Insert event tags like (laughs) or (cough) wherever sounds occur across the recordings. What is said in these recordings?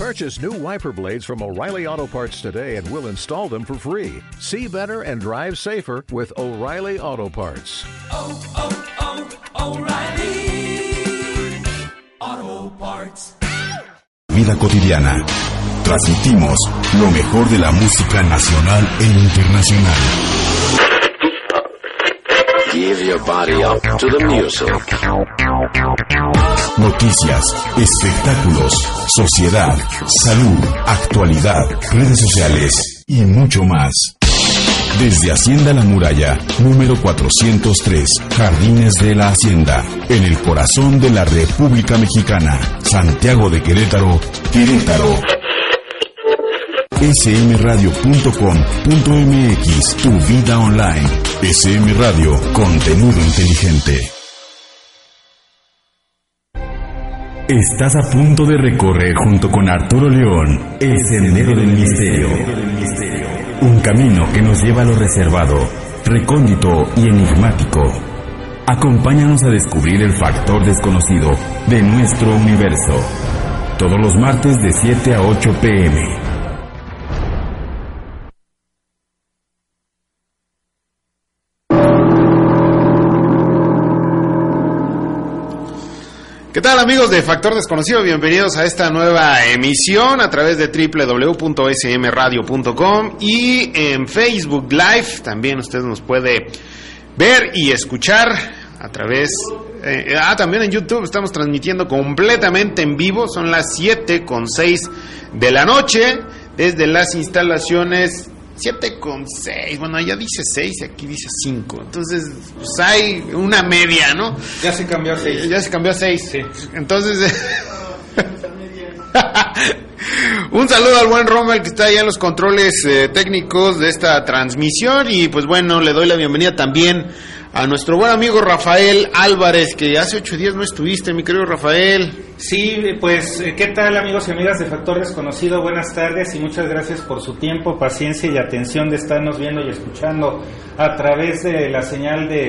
Purchase new wiper blades from O'Reilly Auto Parts today and we'll install them for free. See better and drive safer with O'Reilly Auto Parts. oh, oh, oh O'Reilly Auto Parts. Vida cotidiana. Transmitimos lo mejor de la música nacional e internacional. Give your body up to the music. Noticias, espectáculos, sociedad, salud, actualidad, redes sociales y mucho más. Desde Hacienda La Muralla, número 403, Jardines de la Hacienda, en el corazón de la República Mexicana, Santiago de Querétaro, Querétaro. smradio.com.mx, tu vida online. SM Radio, contenido inteligente. Estás a punto de recorrer junto con Arturo León el Sendero del Misterio. Un camino que nos lleva a lo reservado, recóndito y enigmático. Acompáñanos a descubrir el factor desconocido de nuestro universo. Todos los martes de 7 a 8 pm. ¿Qué tal amigos de Factor Desconocido? Bienvenidos a esta nueva emisión a través de www.smradio.com y en Facebook Live. También usted nos puede ver y escuchar a través... eh, ah, también en YouTube. Estamos transmitiendo completamente en vivo, son las 7 con 6 de la noche. Desde las instalaciones 7 con 6, bueno, allá dice 6 y aquí dice 5. Entonces, pues hay una media, ¿no? Ya se cambió a seis. Ya se cambió a 6. Entonces, (laughs) un saludo al buen Rommel que está allá en los controles eh, técnicos de esta transmisión. Y pues bueno, le doy la bienvenida también a nuestro buen amigo Rafael Álvarez, que hace ocho días no estuviste, mi querido Rafael. Sí, pues, eh, ¿qué tal amigos y amigas de Factor Desconocido? Buenas tardes y muchas gracias por su tiempo, paciencia y atención de estarnos viendo y escuchando a través de la señal de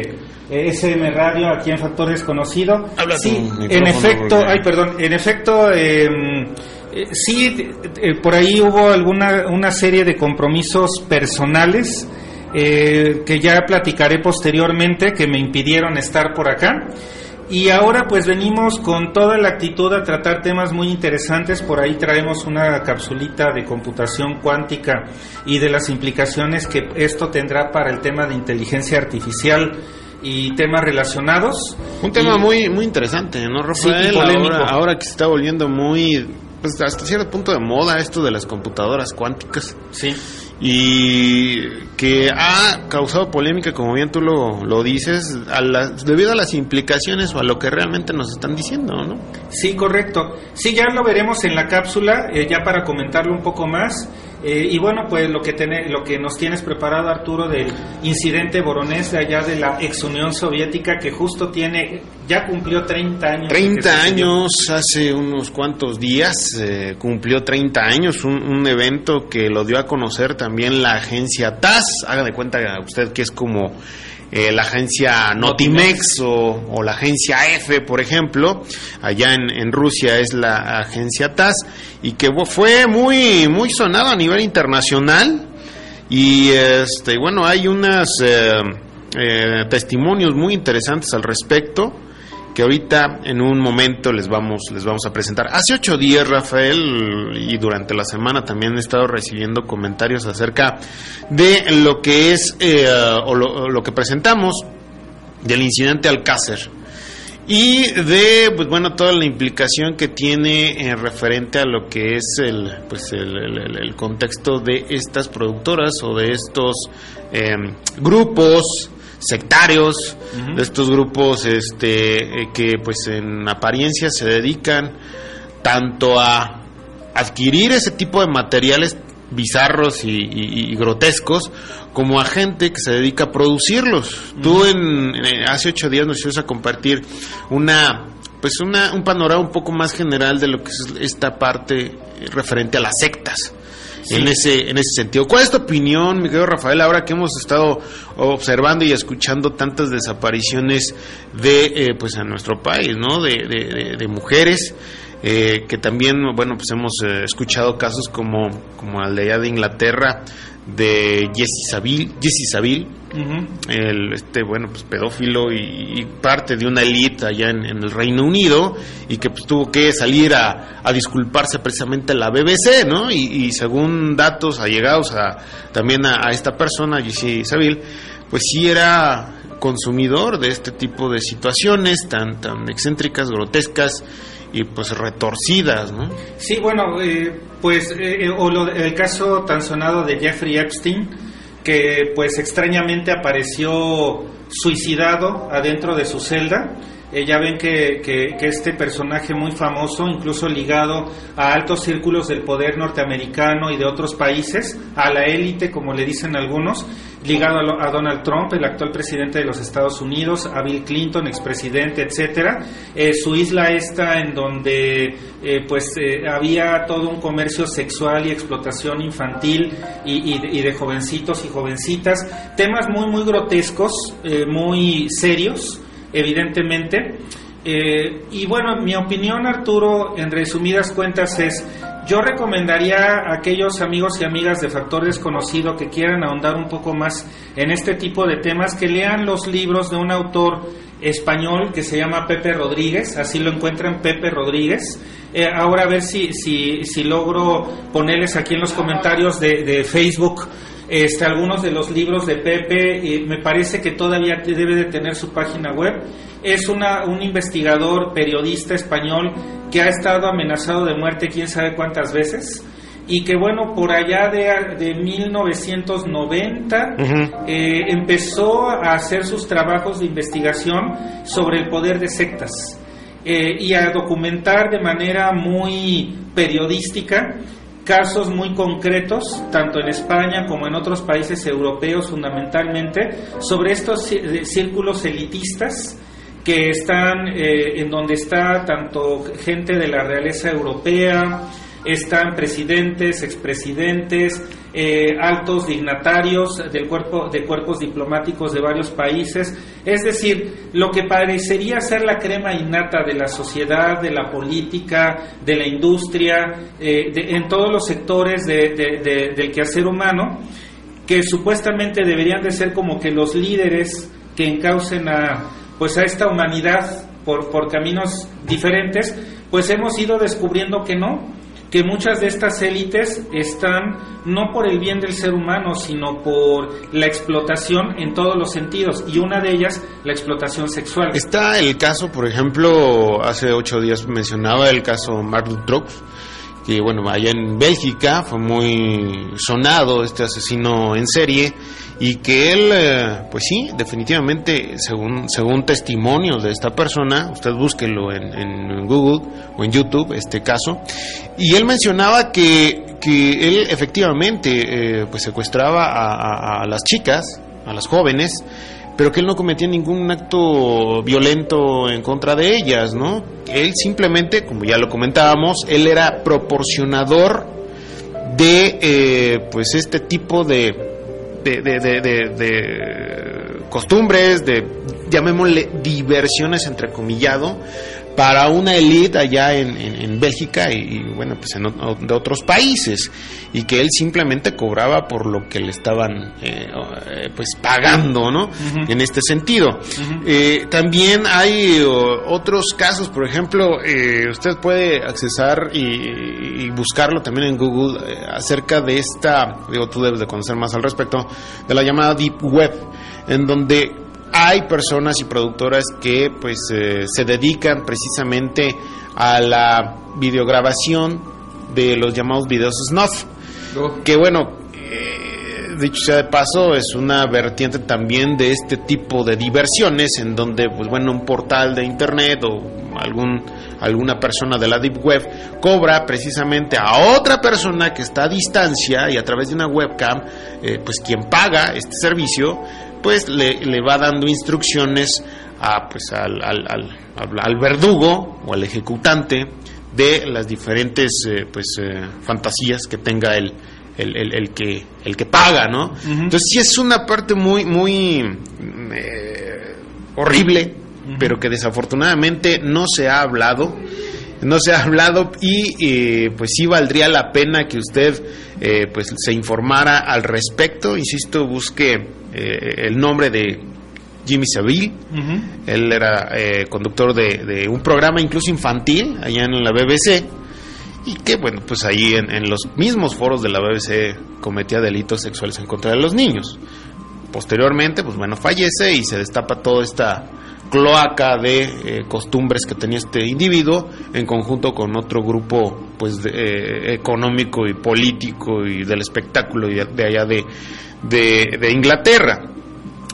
eh, SM Radio aquí en Factor Desconocido. Habla sí, en efecto, porque- ay, perdón, en efecto, eh, eh, sí, eh, por ahí hubo alguna una serie de compromisos personales eh, que ya platicaré posteriormente que me impidieron estar por acá. Y ahora pues venimos con toda la actitud a tratar temas muy interesantes. Por ahí traemos una capsulita de computación cuántica y de las implicaciones que esto tendrá para el tema de inteligencia artificial y temas relacionados. Un tema Y- muy muy interesante, ¿no, Rafael? Sí, polémico. Ahora, ahora que se está volviendo muy, pues hasta cierto punto de moda esto de las computadoras cuánticas. Sí. Y que ha causado polémica, como bien tú lo, lo dices, a debido a las implicaciones o a lo que realmente nos están diciendo, ¿no? Sí, correcto. Sí, ya lo veremos en la cápsula, eh, ya para comentarlo un poco más. Eh, y bueno, pues lo que, tiene, lo que nos tienes preparado, Arturo, del incidente boronés de allá de la ex Unión Soviética, que justo tiene, ya cumplió 30 años. de que 30 sucedió. años, hace unos cuantos días, eh, cumplió 30 años, un, un evento que lo dio a conocer también la agencia TAS, haga de cuenta usted que es como eh, la agencia Notimex o, o la agencia F, por ejemplo, allá en, en Rusia es la agencia TAS, y que fue muy, muy sonado a nivel internacional, y este, bueno, hay unos testimonios muy interesantes al respecto que ahorita en un momento les vamos les vamos a presentar. Hace ocho días, Rafael, y durante la semana también he estado recibiendo comentarios acerca de lo que es eh, o, lo, que presentamos del incidente Alcácer y de pues bueno toda la implicación que tiene en referente a lo que es el pues el contexto de estas productoras o de estos eh, grupos sectarios de estos grupos este eh, que pues en apariencia se dedican tanto a adquirir ese tipo de materiales bizarros y, y- y grotescos como a gente que se dedica a producirlos. Tú en, en- hace ocho días nos ibas a compartir una pues una, un panorama un poco más general de lo que es esta parte eh, referente a las sectas. En ese, en ese sentido. ¿Cuál es tu opinión, mi querido Rafael, ahora que hemos estado observando y escuchando tantas desapariciones de, eh, pues, a nuestro país, ¿no? De, de- de- de mujeres eh, que también, bueno, pues hemos eh, escuchado casos como, como el de allá de Inglaterra, de Jesse Saville, Jesse Saville el este bueno pues pedófilo y, y parte de una élite allá en, en el Reino Unido y que pues tuvo que salir a, a disculparse precisamente a la BBC no y, y según datos allegados a también a, a esta persona Jesse Saville pues sí era consumidor de este tipo de situaciones tan tan excéntricas grotescas y pues retorcidas no Sí, bueno, eh, pues eh, eh, o lo- el caso tan sonado de Jeffrey Epstein, que pues extrañamente apareció suicidado adentro de su celda. Eh, ya ven que, que- este personaje muy famoso, incluso ligado a altos círculos del poder norteamericano y de otros países, a la élite, como le dicen algunos, ligado a, lo- a Donald Trump, el actual presidente de los Estados Unidos, a Bill Clinton, expresidente, etcétera. Eh, su isla esta en donde eh, pues eh, había todo un comercio sexual y explotación infantil y, y de- y de jovencitos y jovencitas, temas muy muy grotescos, eh, muy serios, evidentemente. Eh, y bueno, mi opinión, Arturo, en resumidas cuentas es, yo recomendaría a aquellos amigos y amigas de Factor Desconocido que quieran ahondar un poco más en este tipo de temas, que lean los libros de un autor español que se llama Pepe Rodríguez, así lo encuentran Pepe Rodríguez. Eh, ahora a ver si, si, si logro ponerles aquí en los comentarios de, de Facebook este, algunos de los libros de Pepe, eh, me parece que todavía debe de tener su página web. Es una, un investigador, periodista español que ha estado amenazado de muerte quién sabe cuántas veces y que bueno, por allá de, de 1990 eh, empezó a hacer sus trabajos de investigación sobre el poder de sectas eh, y a documentar de manera muy periodística casos muy concretos, tanto en España como en otros países europeos fundamentalmente, sobre estos de- círculos elitistas que están eh, en donde está tanto gente de la realeza europea, están presidentes, expresidentes, eh, altos dignatarios del cuerpo de cuerpos diplomáticos de varios países, es decir, lo que parecería ser la crema innata de la sociedad, de la política, de la industria, eh, de- en todos los sectores de- de- de- del quehacer humano, que supuestamente deberían de ser como que los líderes que encaucen a pues a esta humanidad por, por caminos diferentes, pues hemos ido descubriendo que no, que muchas de estas élites están no por el bien del ser humano, sino por la explotación en todos los sentidos, y una de ellas la explotación sexual. Está el caso, por ejemplo, hace ocho días mencionaba el caso Mark Dutroux, que bueno, allá en Bélgica fue muy sonado este asesino en serie y que él, eh, pues sí, definitivamente, según, según testimonios de esta persona, usted búsquelo en, en Google o en YouTube, este caso, y él mencionaba que, que él efectivamente eh, pues secuestraba a, las chicas, a las jóvenes, pero que él no cometía ningún acto violento en contra de ellas, ¿no? Él simplemente, como ya lo comentábamos, él era proporcionador de eh, pues este tipo de de, de, de- costumbres, de llamémosle diversiones entrecomillado para una élite allá en, en- en Bélgica y, y, bueno pues en o- de otros países y que él simplemente cobraba por lo que le estaban eh, eh, pues pagando no en este sentido. Eh, también hay o, otros casos por ejemplo eh, usted puede accesar y, y buscarlo también en Google acerca de esta digo tú debes de conocer más al respecto de la llamada deep web en donde hay personas y productoras que pues eh, se dedican precisamente a la videograbación de los llamados videos snuff que bueno eh, dicho sea de paso es una vertiente también de este tipo de diversiones en donde pues bueno un portal de internet o algún alguna persona de la deep web cobra precisamente a otra persona que está a distancia y a través de una webcam eh, pues quien paga este servicio pues le, le va dando instrucciones a pues al, al, al- al- verdugo o al ejecutante de las diferentes eh, pues eh, fantasías que tenga el, el, el- el que el que paga no entonces sí es una parte muy muy mm, eh, horrible pero que desafortunadamente no se ha hablado no se ha hablado y eh, pues sí valdría la pena que usted eh, pues se informara al respecto. Insisto, busque eh, el nombre de Jimmy Savile. Él era eh, conductor de, de un programa incluso infantil allá en la BBC y que bueno pues ahí en, en los mismos foros de la BBC cometía delitos sexuales en contra de los niños. Posteriormente pues bueno fallece y se destapa toda esta cloaca de eh, costumbres que tenía este individuo en conjunto con otro grupo pues de, eh, económico y político y del espectáculo y de, de allá de, de, de Inglaterra.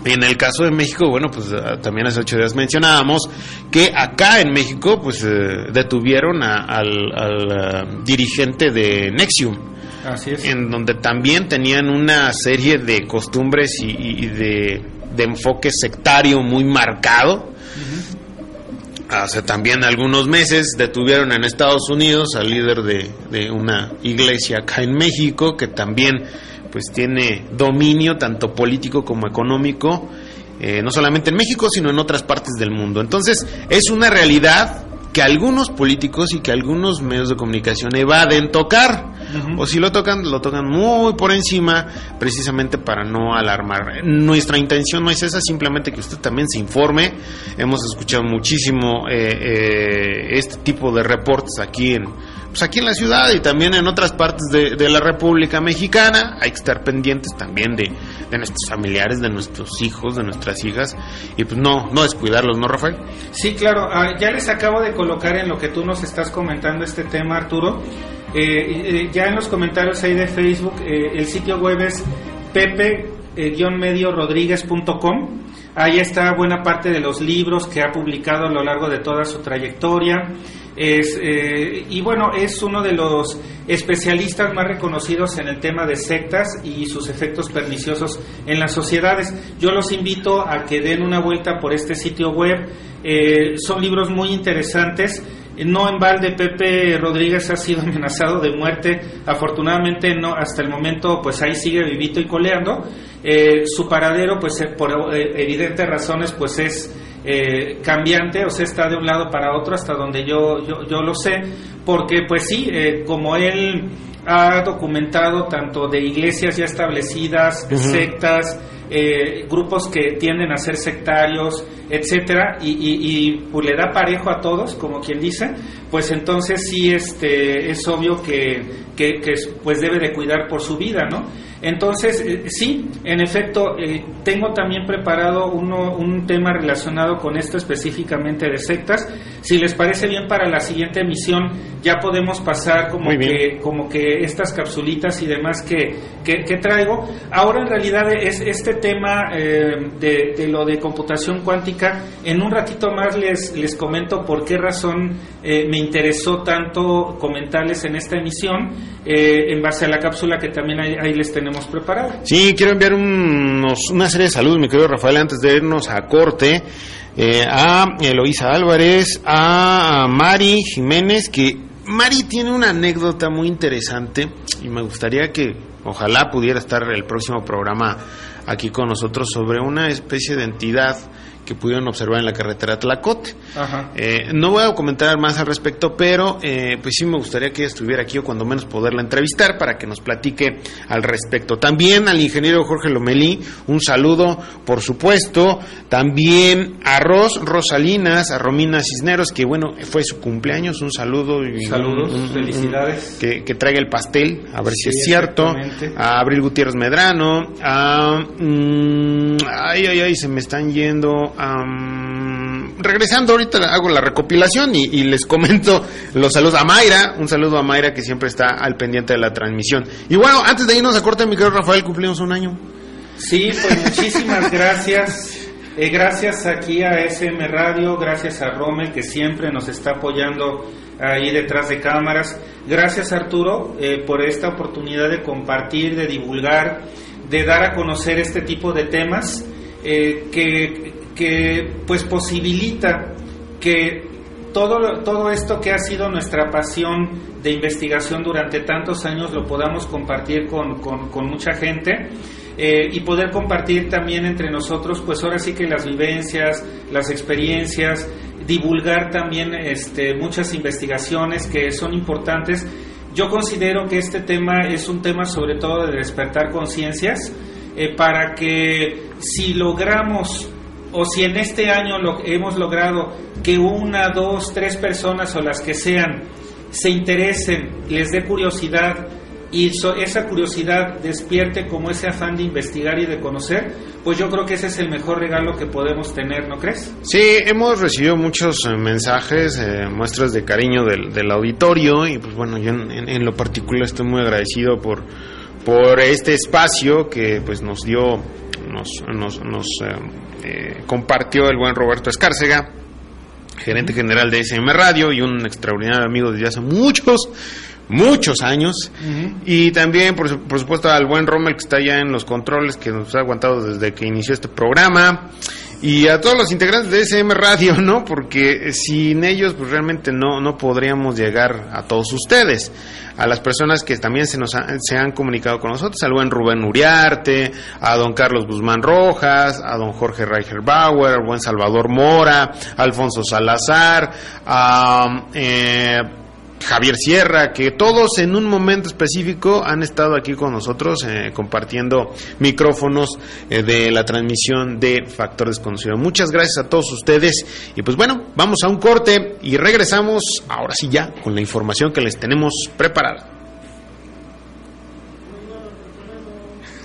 En el caso de México, bueno, pues ah, también hace ocho días mencionábamos que acá en México, pues eh, detuvieron a- al, al, ah, dirigente de Nexium, Así es. en donde también tenían una serie de costumbres y, de, de enfoque sectario muy marcado. Hace también algunos meses detuvieron en Estados Unidos al líder de, de una iglesia acá en México que también pues tiene dominio tanto político como económico eh, no solamente en México sino en otras partes del mundo. Entonces es una realidad que algunos políticos y que algunos medios de comunicación evaden tocar. O si lo tocan lo tocan muy por encima precisamente para no alarmar. Nuestra intención no es esa simplemente que usted también se informe. Hemos escuchado muchísimo eh, eh, este tipo de reportes aquí en pues aquí en la ciudad y también en otras partes de, la República Mexicana hay que estar pendientes también de, de nuestros familiares de nuestros hijos de nuestras hijas y pues no no descuidarlos no Rafael Sí, claro. Ah, ya les acabo de colocar en lo que tú nos estás comentando este tema, Arturo. Eh, eh, ya en los comentarios ahí de Facebook, eh, el sitio web es pepe-mediorodríguez.com. Ahí está buena parte de los libros que ha publicado a lo largo de toda su trayectoria. Es, eh, y bueno, es uno de los especialistas más reconocidos en el tema de sectas y sus efectos perniciosos en las sociedades. Yo los invito a que den una vuelta por este sitio web. Eh, son libros muy interesantes. No en balde Pepe Rodríguez ha sido (laughs) amenazado de muerte. Afortunadamente no, hasta el momento pues ahí sigue vivito y coleando. Eh, su paradero pues eh, por eh, evidentes razones pues es eh, cambiante, o sea, está de un lado para otro hasta donde yo, yo, yo lo sé, porque pues sí, eh, como él ha documentado tanto de iglesias ya establecidas, Ujú. sectas, eh, grupos que tienden a ser sectarios, etcétera, y, y- y, pues le da parejo a todos, como quien dice, pues entonces sí este es obvio que, que, que, pues debe de cuidar por su vida, ¿no? Entonces, eh, sí, en efecto, eh, tengo también preparado uno, un tema relacionado con esto específicamente de sectas. Si les parece bien para la siguiente emisión, ya podemos pasar como que, como que estas capsulitas y demás que, que, que traigo. Ahora en realidad es este tema eh, de, de lo de computación cuántica. En un ratito más les, les comento por qué razón eh, me interesó tanto comentarles en esta emisión eh, en base a la cápsula que también ahí, ahí les tenemos preparada. Sí, quiero enviar unos- una serie de saludos, mi querido Rafael, antes de irnos a corte. eh, a Eloísa Álvarez, a Mari Jiménez, que Mari tiene una anécdota muy interesante y me gustaría que ojalá pudiera estar el próximo programa aquí con nosotros sobre una especie de entidad que pudieron observar en la carretera Tlacote. Ajá. Eh, no voy a comentar más al respecto, pero eh, pues sí me gustaría que ella estuviera aquí o cuando menos poderla entrevistar para que nos platique al respecto. También al ingeniero Jorge Lomelí, un saludo, por supuesto. También a Ros Rosalinas, a Romina Cisneros, que bueno, fue su cumpleaños, un saludo. Y Saludos, un- un- felicidades. que, que traiga el pastel, a ver si es cierto. A Abril Gutiérrez Medrano, a... mm, ay, ay, ay, se me están yendo. Am, regresando ahorita hago la recopilación y, y les comento los saludos a Mayra, un saludo a Mayra que siempre está al pendiente de la transmisión. Y bueno, antes de irnos a corte, mi querido Rafael, cumplimos un año. Sí, pues muchísimas (laughs) gracias. Eh, gracias aquí a SM Radio, gracias a Rommel que siempre nos está apoyando ahí detrás de cámaras. Gracias Arturo eh, por esta oportunidad de compartir, de divulgar, de dar a conocer este tipo de temas eh, que, que pues posibilita que todo, todo esto que ha sido nuestra pasión de investigación durante tantos años lo podamos compartir con, con- mucha gente eh, y poder compartir también entre nosotros, pues ahora sí que las vivencias, las experiencias divulgar también este, muchas investigaciones que son importantes. Yo considero que este tema es un tema sobre todo de despertar conciencias eh, para que si logramos o si en este año lo, hemos logrado que una, dos, tres personas o las que sean se interesen, les dé curiosidad y esa curiosidad despierte como ese afán de investigar y de conocer, pues yo creo que ese es el mejor regalo que podemos tener, ¿no crees? Sí, hemos recibido muchos eh, mensajes, eh, muestras de cariño del, auditorio y pues bueno, yo en, lo particular estoy muy agradecido por, por este espacio que pues nos dio, nos, nos, nos eh, compartió el buen Roberto Escárcega gerente general de SM Radio y un extraordinario amigo desde hace muchos, muchos años. Y también, por, por, supuesto, al buen Rommel que está ya en los controles, que nos ha aguantado desde que inició este programa. Y a todos los integrantes de SM Radio, (laughs) ¿no? Porque sin ellos, pues realmente no, no podríamos llegar a todos ustedes. A las personas que también se nos se han comunicado con nosotros, al buen Rubén Uriarte, a don Carlos Guzmán Rojas, a don Jorge Reicher Bauer, al buen Salvador Mora, Alfonso Salazar, a eh, Javier Sierra, que todos en un momento específico han estado aquí con nosotros eh, compartiendo micrófonos eh, de la transmisión de Factor Desconocido. Muchas gracias a todos ustedes y pues bueno, vamos a un corte y regresamos ahora sí ya con la información que les tenemos preparada.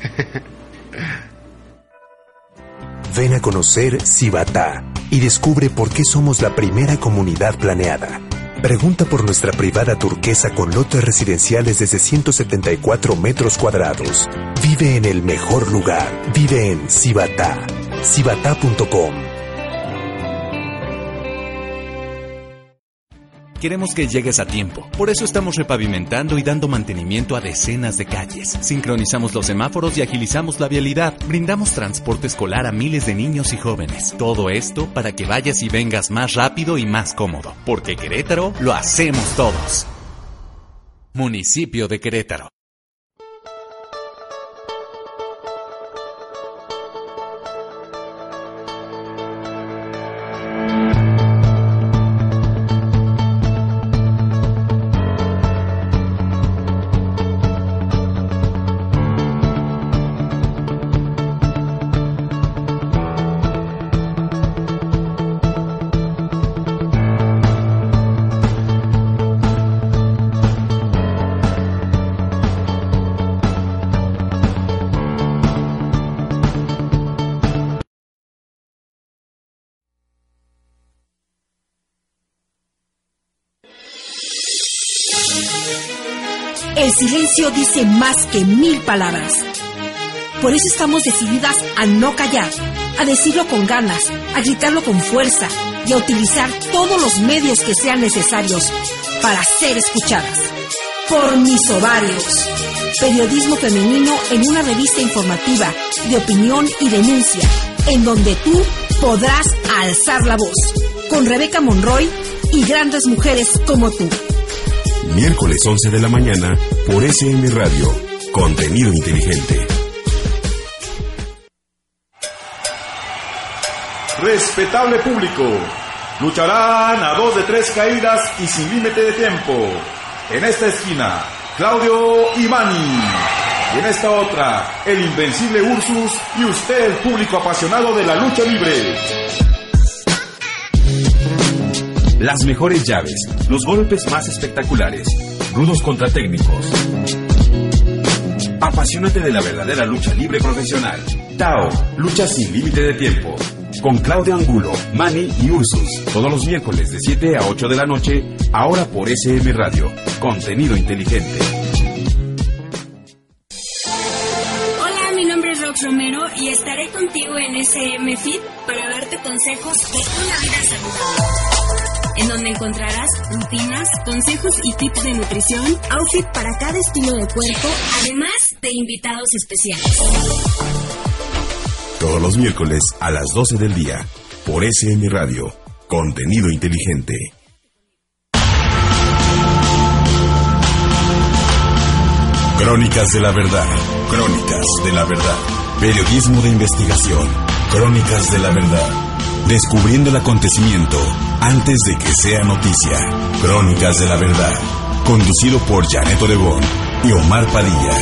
(laughs) Ven a conocer Cibatá y descubre por qué somos la primera comunidad planeada. Pregunta por nuestra privada turquesa con lotes residenciales desde 174 metros cuadrados. Vive en el mejor lugar. Vive en Cibatá. Cibatá.com. Queremos que llegues a tiempo. Por eso estamos repavimentando y dando mantenimiento a decenas de calles. Sincronizamos los semáforos y agilizamos la vialidad. Brindamos transporte escolar a miles de niños y jóvenes. Todo esto para que vayas y vengas más rápido y más cómodo. Porque Querétaro lo hacemos todos. Municipio de Querétaro. Silencio dice más que mil palabras. Por eso estamos decididas a no callar, a decirlo con ganas, a gritarlo con fuerza y a utilizar todos los medios que sean necesarios para ser escuchadas. Por mis ovarios. Periodismo femenino en una revista informativa de opinión y denuncia, en donde tú podrás alzar la voz. Con Rebeca Monroy y grandes mujeres como tú miércoles 11 de la mañana por SM Radio. Contenido inteligente. Respetable público, lucharán a dos de tres caídas y sin límite de tiempo. En esta esquina, Claudio Imani. Y en esta otra, el invencible Ursus y usted, público apasionado de la lucha libre. Las mejores llaves, los golpes más espectaculares, rudos contra técnicos. Apasionate de la verdadera lucha libre profesional. Tao, lucha sin límite de tiempo. Con Claudio Angulo, Manny y Ursus. Todos los miércoles de 7 a 8 de la noche, ahora por SM Radio. Contenido inteligente. Hola, mi nombre es Rox Romero y estaré contigo en SM Fit para darte consejos de una vida saludable en donde encontrarás rutinas, consejos y tips de nutrición, outfit para cada estilo de cuerpo, además de invitados especiales. Todos los miércoles a las 12 del día, por SM Radio, contenido inteligente. Crónicas de la verdad, crónicas de la verdad, periodismo de investigación, crónicas de la verdad descubriendo el acontecimiento antes de que sea noticia. Crónicas de la Verdad, conducido por Janet Oregón y Omar Padilla.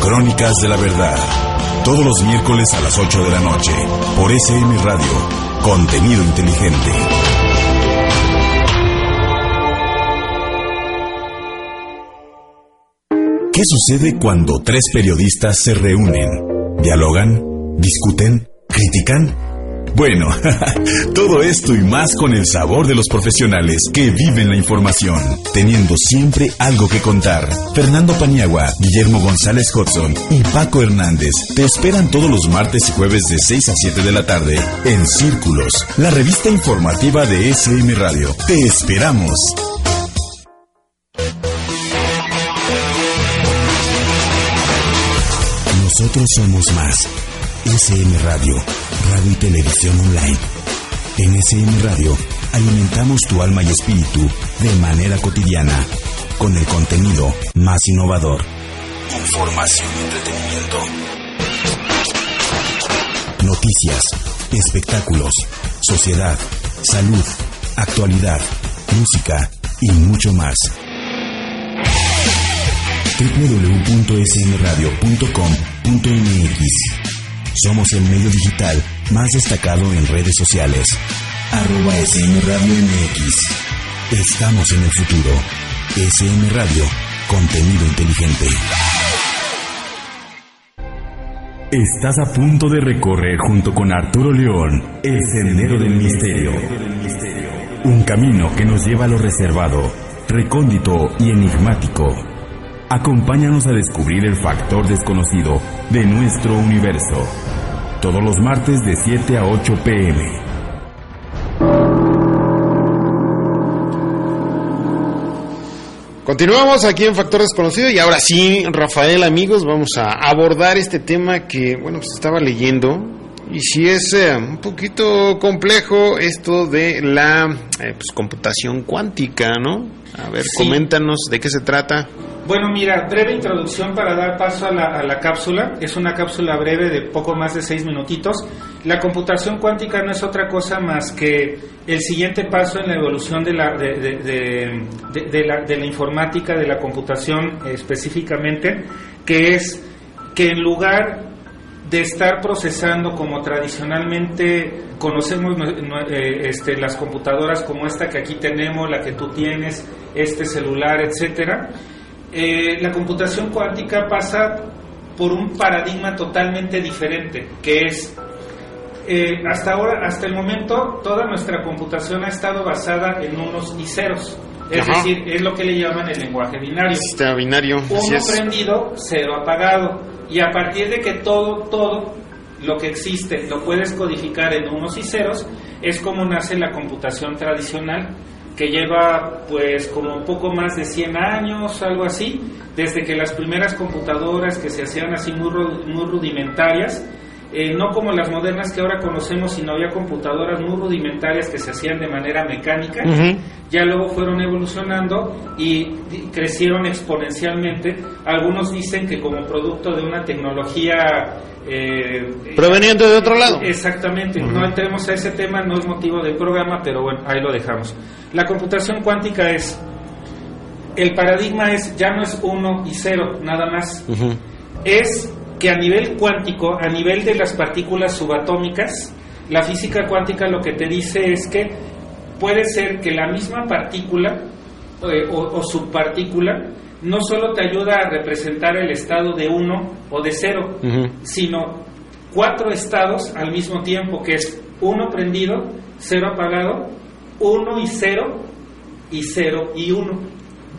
Crónicas de la Verdad, todos los miércoles a las 8 de la noche, por SM Radio, contenido inteligente. ¿Qué sucede cuando tres periodistas se reúnen? ¿Dialogan? ¿Discuten? ¿Critican? Bueno, (laughs) todo esto y más con el sabor de los profesionales que viven la información, teniendo siempre algo que contar. Fernando Paniagua, Guillermo González Hudson y Paco Hernández te esperan todos los martes y jueves de 6 a 7 de la tarde en Círculos, la revista informativa de SM Radio. Te esperamos. Nosotros somos más. SM Radio, radio y televisión online. En SM Radio alimentamos tu alma y espíritu de manera cotidiana con el contenido más innovador. Información y entretenimiento. Noticias, espectáculos, sociedad, salud, actualidad, música y mucho más www.smradio.com.mx. Somos el medio digital más destacado en redes sociales. Arroba SM Radio MX. Estamos en el futuro. SM Radio, contenido inteligente. Estás a punto de recorrer junto con Arturo León el Sendero del Misterio. Un camino que nos lleva a lo reservado, recóndito y enigmático. Acompáñanos a descubrir el factor desconocido de nuestro universo. Todos los martes de 7 a 8 pm. Continuamos aquí en Factor Desconocido y ahora sí, Rafael, amigos, vamos a abordar este tema que, bueno, pues estaba leyendo y si es eh, un poquito complejo esto de la eh, pues, computación cuántica, ¿no? A ver, Sí. coméntanos de qué se trata. Bueno, mira, breve introducción para dar paso a la, cápsula. Es una cápsula breve de poco más de seis minutitos. La computación cuántica no es otra cosa más que el siguiente paso en la evolución de la, de, de- de- la, de la informática, de la computación específicamente, que es que en lugar de estar procesando como tradicionalmente conocemos eh, este, las computadoras como esta que aquí tenemos, la que tú tienes, este celular, etcétera, eh, la computación cuántica pasa por un paradigma totalmente diferente, que es eh, hasta ahora, hasta el momento, toda nuestra computación ha estado basada en unos y ceros. Es Ajá. decir, es lo que le llaman el lenguaje binario. Sistema binario, Uno prendido, cero apagado. Y a partir de que todo, todo lo que existe lo puedes codificar en unos y ceros, es como nace la computación tradicional, que lleva pues como poco más de 100 años, algo así, desde que las primeras computadoras que se hacían así muy, muy rudimentarias, eh, no como las modernas que ahora conocemos, sino había computadoras muy rudimentarias que se hacían de manera mecánica, ya luego fueron evolucionando y crecieron exponencialmente. Algunos dicen que como producto de una tecnología... eh, Proveniente de otro lado. Exactamente, no entremos a ese tema, no es motivo del programa, pero bueno, ahí lo dejamos. La computación cuántica es, el paradigma es, ya no es uno y cero, nada más, es que a nivel cuántico, a nivel de las partículas subatómicas, la física cuántica lo que te dice es que puede ser que la misma partícula eh, o, o subpartícula no solo te ayuda a representar el estado de uno o de cero, Ujú. sino cuatro estados al mismo tiempo, que es uno prendido, cero apagado, uno y cero, y cero y uno.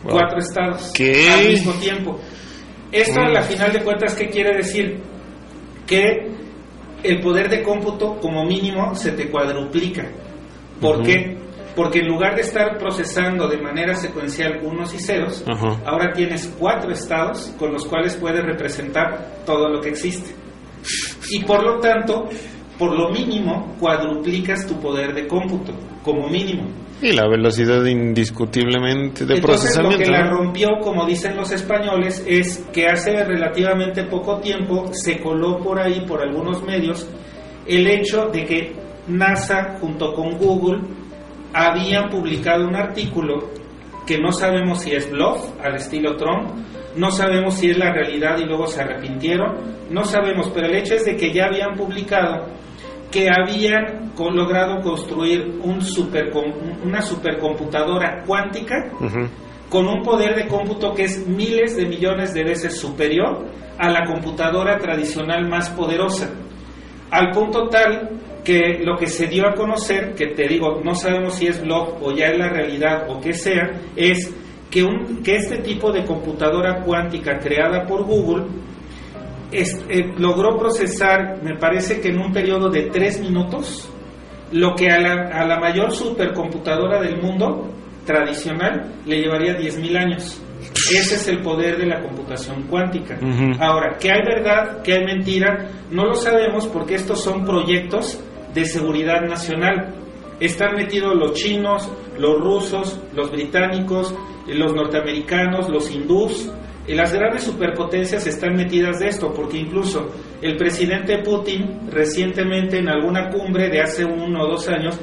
Wow. Cuatro estados ¿Qué? al mismo tiempo. Esto a la Mm. final de cuentas, ¿qué quiere decir? Que el poder de cómputo como mínimo se te cuadruplica. ¿Por qué? Porque en lugar de estar procesando de manera secuencial unos y ceros, ahora tienes cuatro estados con los cuales puedes representar todo lo que existe. Y por lo tanto, por lo mínimo, cuadruplicas tu poder de cómputo, como mínimo. Y la velocidad indiscutiblemente de Entonces lo procesamiento. que la rompió, como dicen los españoles, es que hace relativamente poco tiempo se coló por ahí, por algunos medios, el hecho de que NASA junto con Google habían publicado un artículo que no sabemos si es bluff al estilo Trump, no sabemos si es la realidad y luego se arrepintieron, no sabemos, pero el hecho es de que ya habían publicado que habían logrado construir un una supercomputadora cuántica con un poder de cómputo que es miles de millones de veces superior a la computadora tradicional más poderosa. Al punto tal que lo que se dio a conocer, que te digo, no sabemos si es blog o ya es la realidad o qué sea, es que, un, que este tipo de computadora cuántica creada por Google es- eh, logró procesar, me parece que en un periodo de tres minutos, lo que a la, a la mayor supercomputadora del mundo tradicional le llevaría 10.000 años. Ese es el poder de la computación cuántica. Ahora, ¿qué hay verdad? ¿Qué hay mentira? No lo sabemos porque estos son proyectos de seguridad nacional. Están metidos los chinos, los rusos, los británicos, los norteamericanos, los hindús. Las grandes superpotencias están metidas de esto, porque incluso el presidente Putin recientemente en alguna cumbre de hace uno o dos años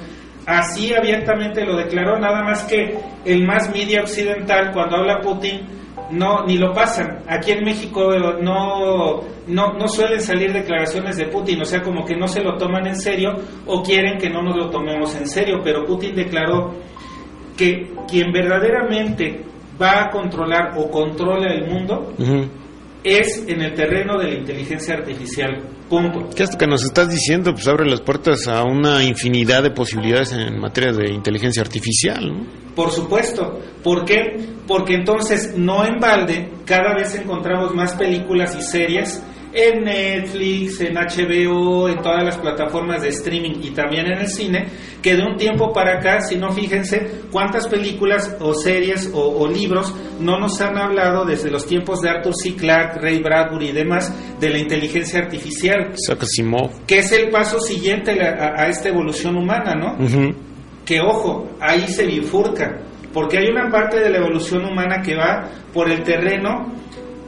así abiertamente lo declaró, nada más que el más media occidental cuando habla Putin no ni lo pasan. Aquí en México eh, no, no no suelen salir declaraciones de Putin, o sea, como que no se lo toman en serio o quieren que no nos lo tomemos en serio, pero Putin declaró que quien verdaderamente va a controlar o controla el mundo es en el terreno de la inteligencia artificial. Punto. ¿Qué esto que nos estás diciendo? Pues abre las puertas a una infinidad de posibilidades en materia de inteligencia artificial, ¿no? Por supuesto. ¿Por qué? Porque entonces, no en balde, cada vez encontramos más películas y series en Netflix, en HBO, en todas las plataformas de streaming y también en el cine, que de un tiempo para acá, si no fíjense cuántas películas o series o, o libros no nos han hablado desde los tiempos de Arthur C. Clarke, Ray Bradbury y demás de la inteligencia artificial, que es el paso siguiente a, esta evolución humana, ¿no? Que ojo, ahí se bifurca, porque hay una parte de la evolución humana que va por el terreno,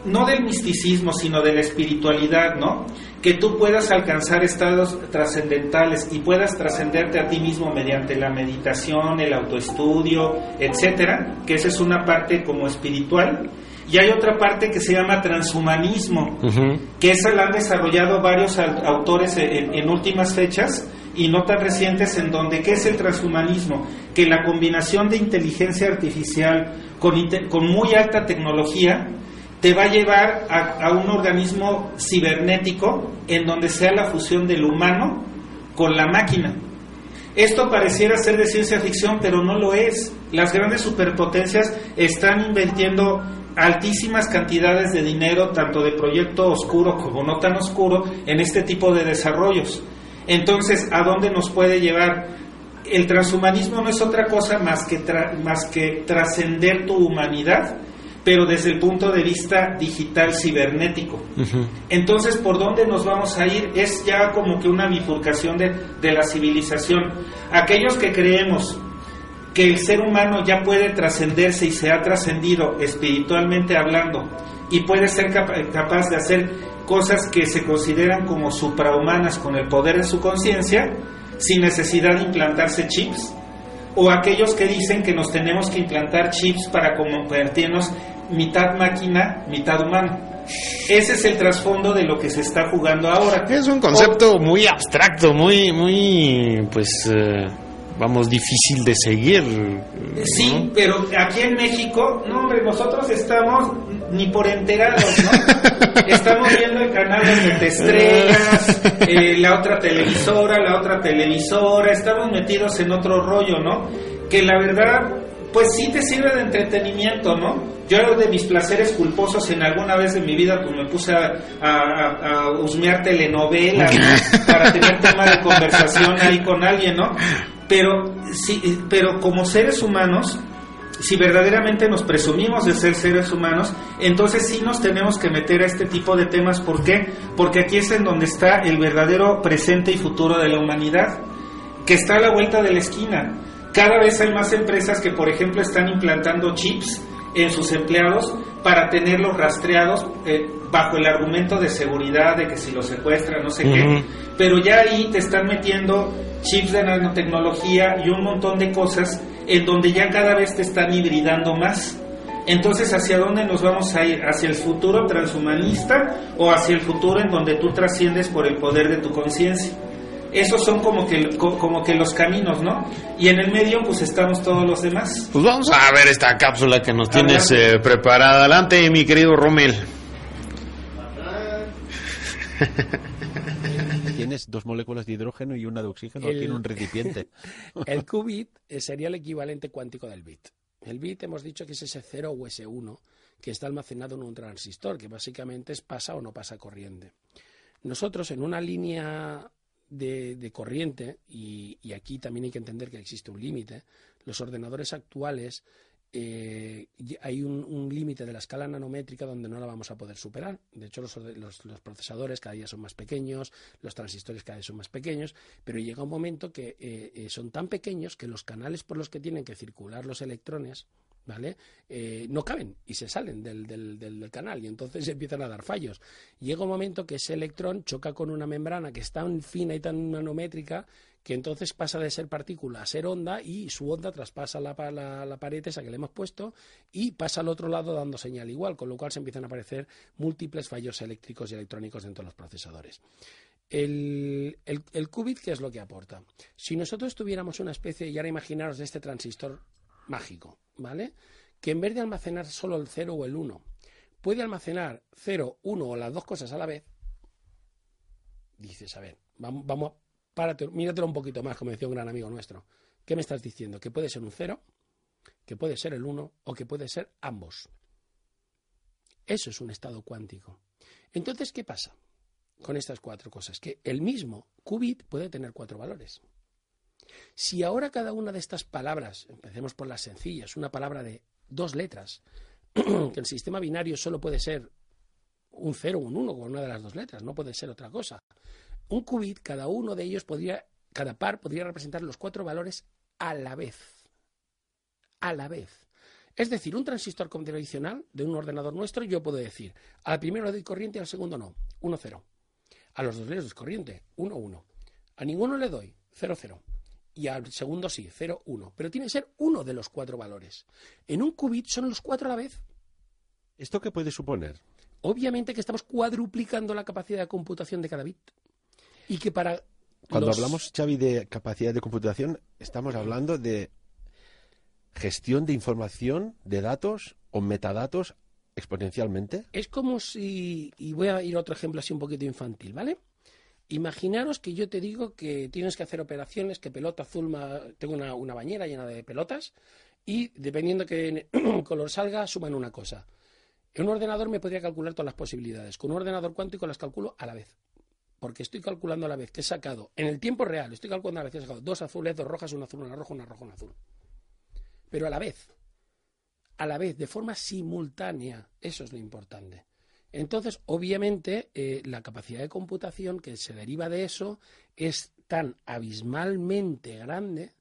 no del misticismo, sino de la espiritualidad, ¿no? Que tú puedas alcanzar estados trascendentales y puedas trascenderte a ti mismo mediante la meditación, el autoestudio, etcétera, que esa es una parte como espiritual. Y hay otra parte que se llama transhumanismo, que esa la han desarrollado varios au- autores en, en últimas fechas y no tan recientes en donde qué es el transhumanismo que la combinación de inteligencia artificial con, con muy alta tecnología te va a llevar a, un organismo cibernético en donde sea la fusión del humano con la máquina esto pareciera ser de ciencia ficción, pero no lo es. Las grandes superpotencias están invirtiendo altísimas cantidades de dinero, tanto de proyecto oscuro como no tan oscuro, en este tipo de desarrollos. Entonces, ¿a dónde nos puede llevar? El transhumanismo no es otra cosa más que, más que trascender tu humanidad, pero desde el punto de vista digital cibernético. Entonces, ¿por dónde nos vamos a ir? Es ya como que una bifurcación de, de la civilización. Aquellos que creemos que el ser humano ya puede trascenderse y se ha trascendido espiritualmente hablando y puede ser capa- capaz de hacer cosas que se consideran como suprahumanas con el poder de su conciencia sin necesidad de implantarse chips o aquellos que dicen que nos tenemos que implantar chips para convertirnos mitad máquina, mitad humano. Ese es el trasfondo de lo que se está jugando ahora. Es un concepto muy abstracto, muy, muy, pues, eh, vamos, difícil de seguir. ¿no? Sí, pero aquí en México, no hombre, nosotros estamos ni por enterados, ¿no? (laughs) estamos viendo el canal de Te Estrellas, (laughs) eh, la otra televisora, la otra televisora, estamos metidos en otro rollo, ¿no? Que la verdad, pues sí te sirve de entretenimiento, ¿no? Yo de mis placeres culposos en alguna vez de mi vida pues me puse a, a, husmear telenovelas ¿no? (laughs) para tener tema de conversación (laughs) ahí con alguien, ¿no? Pero sí, pero como seres humanos, si verdaderamente nos presumimos de ser seres humanos, entonces sí nos tenemos que meter a este tipo de temas. ¿Por qué? Porque aquí es en donde está el verdadero presente y futuro de la humanidad, que está a la vuelta de la esquina. Cada vez hay más empresas que, por ejemplo, están implantando chips en sus empleados para tenerlos rastreados eh, bajo el argumento de seguridad, de que si los secuestran, no sé qué. Pero ya ahí te están metiendo chips de nanotecnología y un montón de cosas en donde ya cada vez te están hibridando más. Entonces, ¿hacia dónde nos vamos a ir? ¿Hacia el futuro transhumanista o hacia el futuro en donde tú trasciendes por el poder de tu conciencia? Esos son como que, co- como que los caminos, ¿no? Y en el medio, pues estamos todos los demás. Pues vamos a ver esta cápsula que nos tienes eh, preparada. Adelante, mi querido Rommel. Tienes dos moléculas de hidrógeno y una de oxígeno aquí en un recipiente. (laughs) el qubit eh, sería el equivalente cuántico del bit. El bit hemos dicho que es ese 0 o ese 1 que está almacenado en un transistor, que básicamente es pasa o no pasa corriente. Nosotros en una línea de, corriente, y, aquí también hay que entender que existe un límite, los ordenadores actuales eh, hay un, límite de la escala nanométrica donde no la vamos a poder superar. De hecho, los, procesadores cada día son más pequeños, los transistores cada vez son más pequeños, pero llega un momento que eh, eh, son tan pequeños que los canales por los que tienen que circular los electrones ¿vale? Eh, no caben y se salen del, del- canal y entonces (laughs) empiezan a dar fallos. Llega un momento que ese electrón choca con una membrana que es tan fina y tan nanométrica que entonces pasa de ser partícula a ser onda y su onda traspasa la, la, la pared esa que le hemos puesto y pasa al otro lado dando señal igual, con lo cual se empiezan a aparecer múltiples fallos eléctricos y electrónicos dentro de los procesadores. El, el, el qubit, ¿qué es lo que aporta? Si nosotros tuviéramos una especie, y ahora imaginaros de este transistor mágico, ¿vale? Que en vez de almacenar solo el 0 o el 1, puede almacenar 0, 1 o las dos cosas a la vez, dices, a ver, vamos, vamos párate, míratelo un poquito más, como decía un gran amigo nuestro. ¿Qué me estás diciendo? Que puede ser un 0, que puede ser el 1 o que puede ser ambos. Eso es un estado cuántico. Entonces, ¿qué pasa con estas cuatro cosas? Que el mismo qubit puede tener cuatro valores. Si ahora cada una de estas palabras, empecemos por las sencillas, una palabra de dos letras, (clears throat) que el sistema binario solo puede ser un 0 o un 1 con una de las dos letras, no puede ser otra cosa. Un qubit, cada uno de ellos podría, cada par podría representar los cuatro valores a la vez. A la vez. Es decir, un transistor convencional de un ordenador nuestro, yo puedo decir, al primero le doy corriente y al segundo no, 1, 0. A los dos le doy corriente, 1, 1. A ninguno le doy, 0, 0. Y al segundo sí, 0, 1. Pero tiene que ser uno de los cuatro valores. En un qubit son los cuatro a la vez. ¿Esto qué puede suponer? Obviamente que estamos cuadruplicando la capacidad de computación de cada bit. Y que para. Cuando los- hablamos, Xavi, de capacidad de computación, estamos hablando de gestión de información, de datos o metadatos exponencialmente. Es como si, y voy a ir a otro ejemplo así un poquito infantil, ¿vale? Imaginaros que yo te digo que tienes que hacer operaciones, que pelota azul, tengo una, una bañera llena de pelotas y dependiendo que (clears throat) color salga, suman una cosa. En un ordenador me podría calcular todas las posibilidades. Con un ordenador cuántico las calculo a la vez. Porque estoy calculando a la vez que he sacado, en el tiempo real, estoy calculando a la vez que he sacado dos azules, dos rojas, una azul, una roja, una roja, una azul. Pero a la vez. A la vez, de forma simultánea. Eso es lo importante. Entonces, obviamente, eh, la capacidad de computación que se deriva de eso es tan abismalmente grande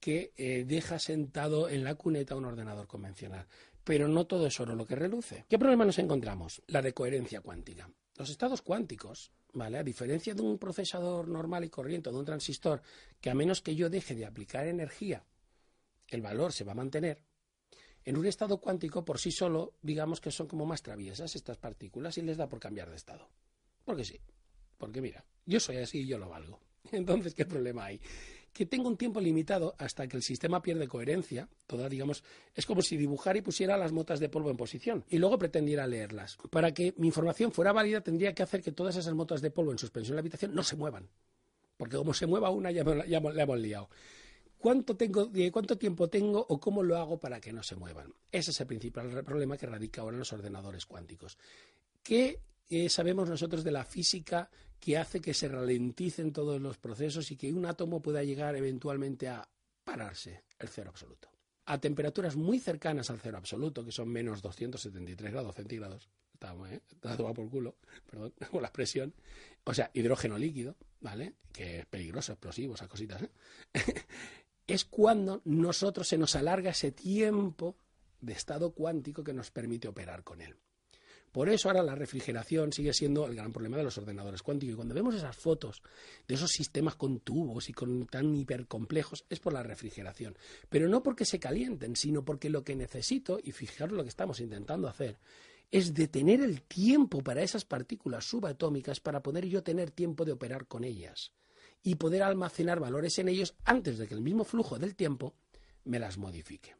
que eh, deja sentado en la cuneta un ordenador convencional. Pero no todo es oro lo que reluce. ¿Qué problema nos encontramos? La de coherencia cuántica. Los estados cuánticos, ¿vale? A diferencia de un procesador normal y corriente de un transistor, que a menos que yo deje de aplicar energía, el valor se va a mantener, en un estado cuántico por sí solo, digamos que son como más traviesas estas partículas y les da por cambiar de estado. Porque sí. Porque mira, yo soy así y yo lo valgo. (laughs) Entonces, ¿qué problema hay? Que tengo un tiempo limitado hasta que el sistema pierde coherencia. Toda, digamos, es como si dibujara y pusiera las motas de polvo en posición y luego pretendiera leerlas. Para que mi información fuera válida, tendría que hacer que todas esas motas de polvo en suspensión en la habitación no se muevan. Porque como se mueva una, ya, me- ya la hemos liado. ¿Cuánto, tengo, ¿Cuánto tiempo tengo o cómo lo hago para que no se muevan? Ese es el principal problema que radica ahora en los ordenadores cuánticos. ¿Qué eh, sabemos nosotros de la física que hace que se ralenticen todos los procesos y que un átomo pueda llegar eventualmente a pararse, el cero absoluto? A temperaturas muy cercanas al cero absoluto, que son menos 273 grados centígrados, está, ¿eh? por culo, perdón, (laughs) con la expresión, o sea, hidrógeno líquido, ¿vale? Que es peligroso, explosivo, esas cositas, ¿eh? (laughs) es cuando nosotros se nos alarga ese tiempo de estado cuántico que nos permite operar con él. Por eso ahora la refrigeración sigue siendo el gran problema de los ordenadores cuánticos. Y cuando vemos esas fotos de esos sistemas con tubos y con tan hipercomplejos, es por la refrigeración. Pero no porque se calienten, sino porque lo que necesito, y fijaros lo que estamos intentando hacer, es detener el tiempo para esas partículas subatómicas para poder yo tener tiempo de operar con ellas y poder almacenar valores en ellos antes de que el mismo flujo del tiempo me las modifique.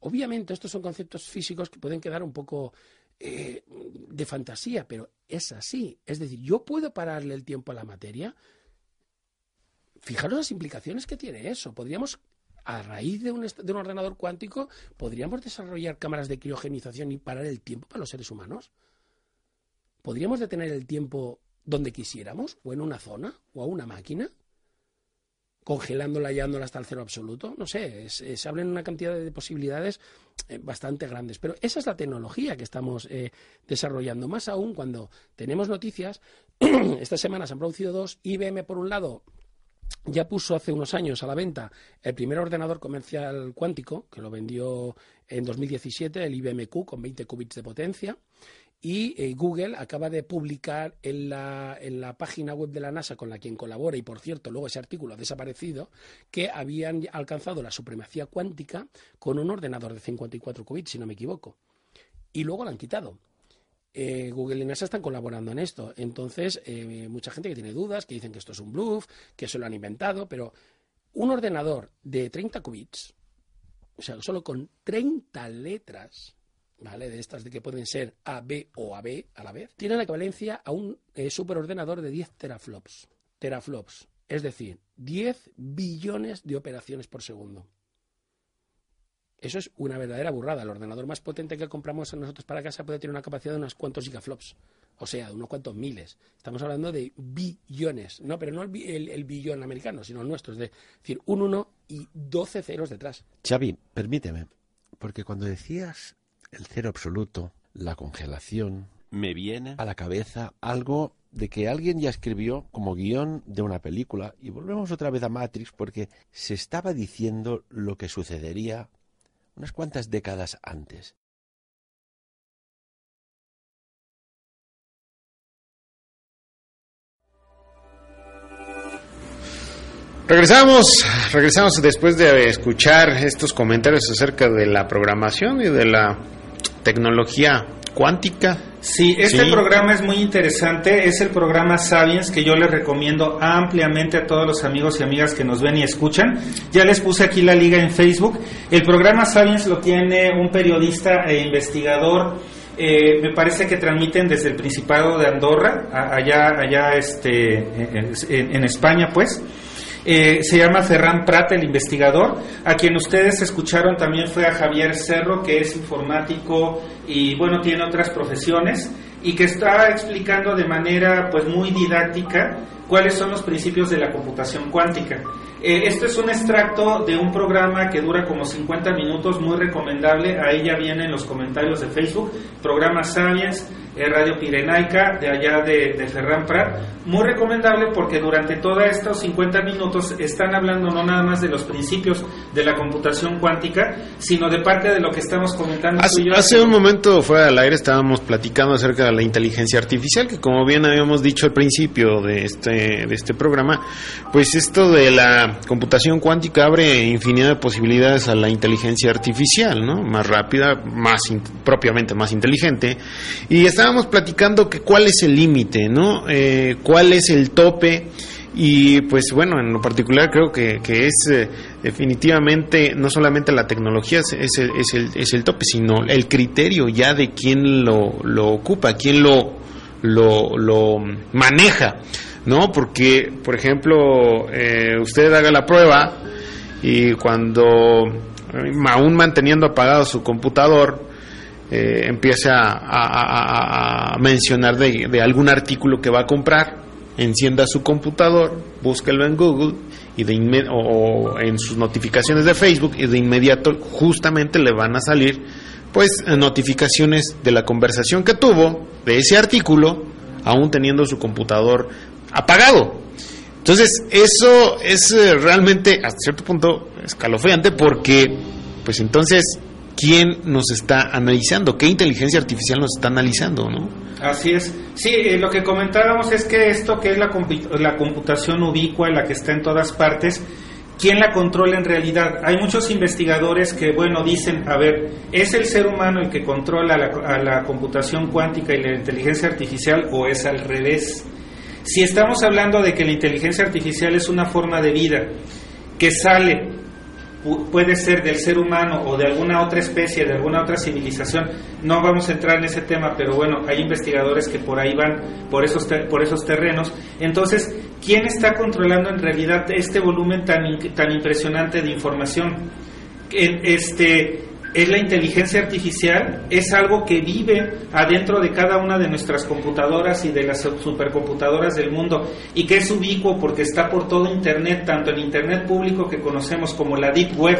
Obviamente estos son conceptos físicos que pueden quedar un poco eh, de fantasía, pero es así. Es decir, yo puedo pararle el tiempo a la materia. Fijaros las implicaciones que tiene eso. Podríamos, a raíz de un, de un ordenador cuántico, podríamos desarrollar cámaras de criogenización y parar el tiempo para los seres humanos. Podríamos detener el tiempo donde quisiéramos, o en una zona, o a una máquina congelándola y llevándola hasta el cero absoluto. No sé, se hablan una cantidad de posibilidades eh, bastante grandes. Pero esa es la tecnología que estamos eh, desarrollando. Más aún cuando tenemos noticias, (clears throat) esta semana se han producido dos, IBM por un lado ya puso hace unos años a la venta el primer ordenador comercial cuántico, que lo vendió en 2017, el IBM-Q con 20 qubits de potencia, y eh, Google acaba de publicar en la, en la, página web de la NASA con la quien colabora, y por cierto, luego ese artículo ha desaparecido, que habían alcanzado la supremacía cuántica con un ordenador de 54 qubits, si no me equivoco. Y luego lo han quitado. Eh, Google y NASA están colaborando en esto. Entonces, eh, mucha gente que tiene dudas, que dicen que esto es un bluff, que eso lo han inventado, pero un ordenador de 30 qubits, o sea, solo con 30 letras, ¿vale? De estas de que pueden ser A, B o AB a la vez, tiene la equivalencia a un eh, superordenador de 10 teraflops. Teraflops, es decir, 10 billones de operaciones por segundo. Eso es una verdadera burrada. El ordenador más potente que compramos nosotros para casa puede tener una capacidad de unos cuantos gigaflops. O sea, de unos cuantos miles. Estamos hablando de billones. No, pero no el, el, billón americano, sino el nuestro. Es decir, un 1 y 12 ceros detrás. Xavi, permíteme. Porque cuando decías el cero absoluto, la congelación, me viene a la cabeza algo de que alguien ya escribió como guion de una película y volvemos otra vez a Matrix porque se estaba diciendo lo que sucedería unas cuantas décadas antes. Regresamos, regresamos después de escuchar estos comentarios acerca de la programación y de la tecnología cuántica. Sí, este programa es muy interesante, es el programa Sapiens que yo les recomiendo ampliamente a todos los amigos y amigas que nos ven y escuchan. Ya les puse aquí la liga en Facebook. El programa Sapiens lo tiene un periodista e investigador eh, me parece que transmiten desde el Principado de Andorra, allá, allá este, en España, pues. Eh, se llama Ferran Prat, el investigador. A quien ustedes escucharon también fue a Javier Cerro, que es informático y bueno, tiene otras profesiones y que está explicando de manera pues muy didáctica cuáles son los principios de la computación cuántica. Eh, esto es un extracto de un programa que dura como 50 minutos, muy recomendable. Ahí ya vienen los comentarios de Facebook, programa Science Radio Pirenaica de allá de, de, Ferran Prat. Muy recomendable porque durante todos estos 50 minutos están hablando no nada más de los principios de la computación cuántica, sino de parte de lo que estamos comentando. Hace, hace un momento fuera del aire estábamos platicando acerca de la inteligencia artificial, que como bien habíamos dicho al principio de este, de este programa, pues esto de la computación cuántica abre infinidad de posibilidades a la inteligencia artificial, ¿no? Más rápida, más propiamente más inteligente. Y está estábamos platicando que cuál es el límite, ¿no? Eh, ¿Cuál es el tope? Y pues bueno, en lo particular creo que, que es eh, definitivamente no solamente la tecnología es, es, el, es, el, tope, sino el criterio ya de quién lo, lo ocupa, quién lo, lo, lo maneja, ¿no? Porque, por ejemplo, eh, usted haga la prueba y cuando, aún manteniendo apagado su computador, eh, empiece a, mencionar de, algún artículo que va a comprar, encienda su computador, búsquelo en Google y de o en sus notificaciones de Facebook y de inmediato justamente le van a salir pues notificaciones de la conversación que tuvo de ese artículo aún teniendo su computador apagado. Entonces, eso es eh, realmente hasta cierto punto escalofriante porque pues entonces quién nos está analizando, qué inteligencia artificial nos está analizando, ¿no? Así es. Sí, eh, lo que comentábamos es que esto que es la, la computación ubicua, la que está en todas partes, ¿quién la controla en realidad? Hay muchos investigadores que, bueno, dicen, a ver, ¿es el ser humano el que controla la, a la computación cuántica y la inteligencia artificial o es al revés? Si estamos hablando de que la inteligencia artificial es una forma de vida que sale puede ser del ser humano o de alguna otra especie, de alguna otra civilización. No vamos a entrar en ese tema, pero bueno, hay investigadores que por ahí van por esos te- por esos terrenos. Entonces, ¿quién está controlando en realidad este volumen tan tan impresionante de información? Este es la inteligencia artificial, es algo que vive adentro de cada una de nuestras computadoras y de las supercomputadoras del mundo y que es ubicuo porque está por todo Internet, tanto el Internet público que conocemos como la Deep Web,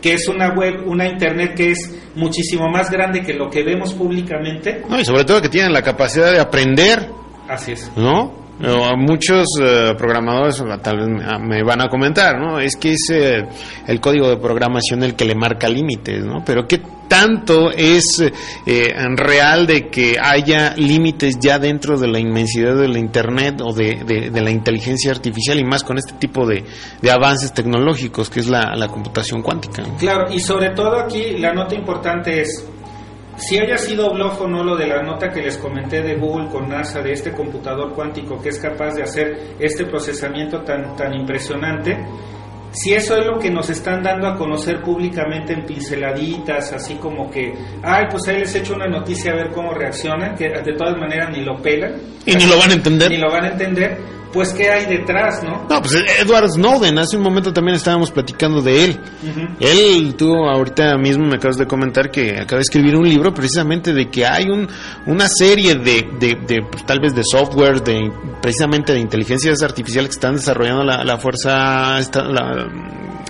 que es una web, una Internet que es muchísimo más grande que lo que vemos públicamente. No, y sobre todo que tienen la capacidad de aprender, Así es. ¿no? A muchos eh, programadores tal vez me, me van a comentar, ¿no? Es que es eh, el código de programación el que le marca límites, ¿no? Pero ¿qué tanto es eh, real de que haya límites ya dentro de la inmensidad de la Internet o de, de- la inteligencia artificial y más con este tipo de, de avances tecnológicos que es la, la computación cuántica? Claro, y sobre todo aquí la nota importante es, si haya sido bluff o no lo de la nota que les comenté de Google con NASA, de este computador cuántico que es capaz de hacer este procesamiento tan, tan impresionante, si eso es lo que nos están dando a conocer públicamente en pinceladitas, así como que, ay, pues ahí les echo una noticia a ver cómo reaccionan, que de todas maneras ni lo pelan. Y ni lo van a entender. Ni lo van a entender, pues qué hay detrás, ¿no? No, pues Edward Snowden, hace un momento también estábamos platicando de él. Él, tú ahorita mismo me acabas de comentar que acaba de escribir un libro precisamente de que hay un, una serie de, de, de, pues, tal vez de software, de precisamente de inteligencias artificiales que están desarrollando la, la fuerza, esta- la,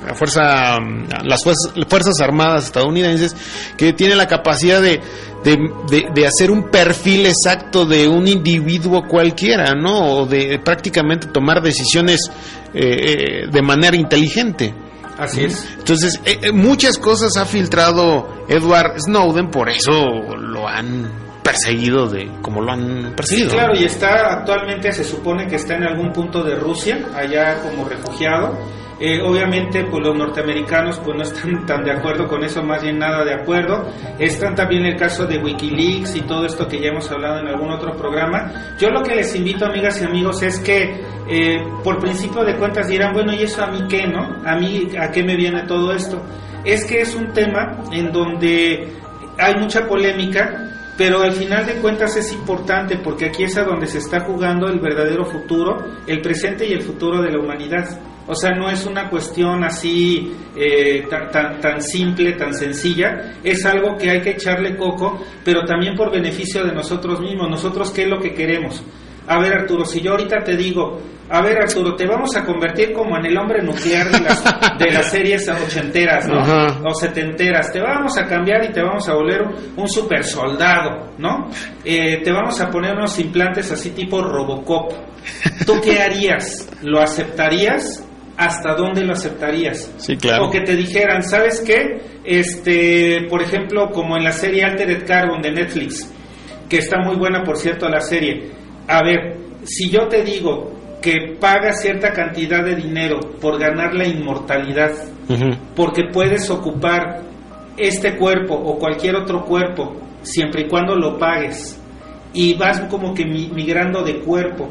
la fuerza, las fuerzas, fuerzas armadas estadounidenses que tiene la capacidad de, de, de- de hacer un perfil exacto de un individuo cualquiera, ¿no? O de prácticamente tomar decisiones eh, eh, de manera inteligente. Así es. Entonces, eh, muchas cosas ha filtrado Edward Snowden, por eso lo han perseguido de como lo han perseguido. Sí, claro, y está actualmente, se supone que está en algún punto de Rusia, allá como refugiado. Eh, obviamente, pues los norteamericanos pues no están (laughs) tan de acuerdo con eso, más bien nada de acuerdo. Están también el caso de Wikileaks y todo esto que ya hemos hablado en algún otro programa. Yo lo que les invito, amigas y amigos, es que eh, por principio de cuentas dirán, bueno, ¿y eso a mí qué, no? ¿A mí a qué me viene todo esto? Es que es un tema en donde hay mucha polémica, pero al final de cuentas es importante porque aquí es a donde se está jugando el verdadero futuro, el presente y el futuro de la humanidad. O sea, no es una cuestión así eh, tan, tan, tan simple, tan sencilla, es algo que hay que echarle coco, pero también por beneficio de nosotros mismos. Nosotros, ¿qué es lo que queremos? A ver, Arturo, si yo ahorita te digo, a ver, Arturo, te vamos a convertir como en el hombre nuclear de las, de las series ochenteras, ¿no? Ajá. O setenteras. Te vamos a cambiar y te vamos a volver un, un super soldado, ¿no? Eh, te vamos a poner unos implantes así tipo Robocop. ¿Tú qué harías? ¿Lo aceptarías? ¿Hasta dónde lo aceptarías? Sí, claro. O que te dijeran, ¿sabes qué? Este, por ejemplo, como en la serie Altered Carbon de Netflix, que está muy buena, por cierto, la serie. A ver, si yo te digo que pagas cierta cantidad de dinero por ganar la inmortalidad, porque puedes ocupar este cuerpo o cualquier otro cuerpo, siempre y cuando lo pagues, y vas como que mi- migrando de cuerpo,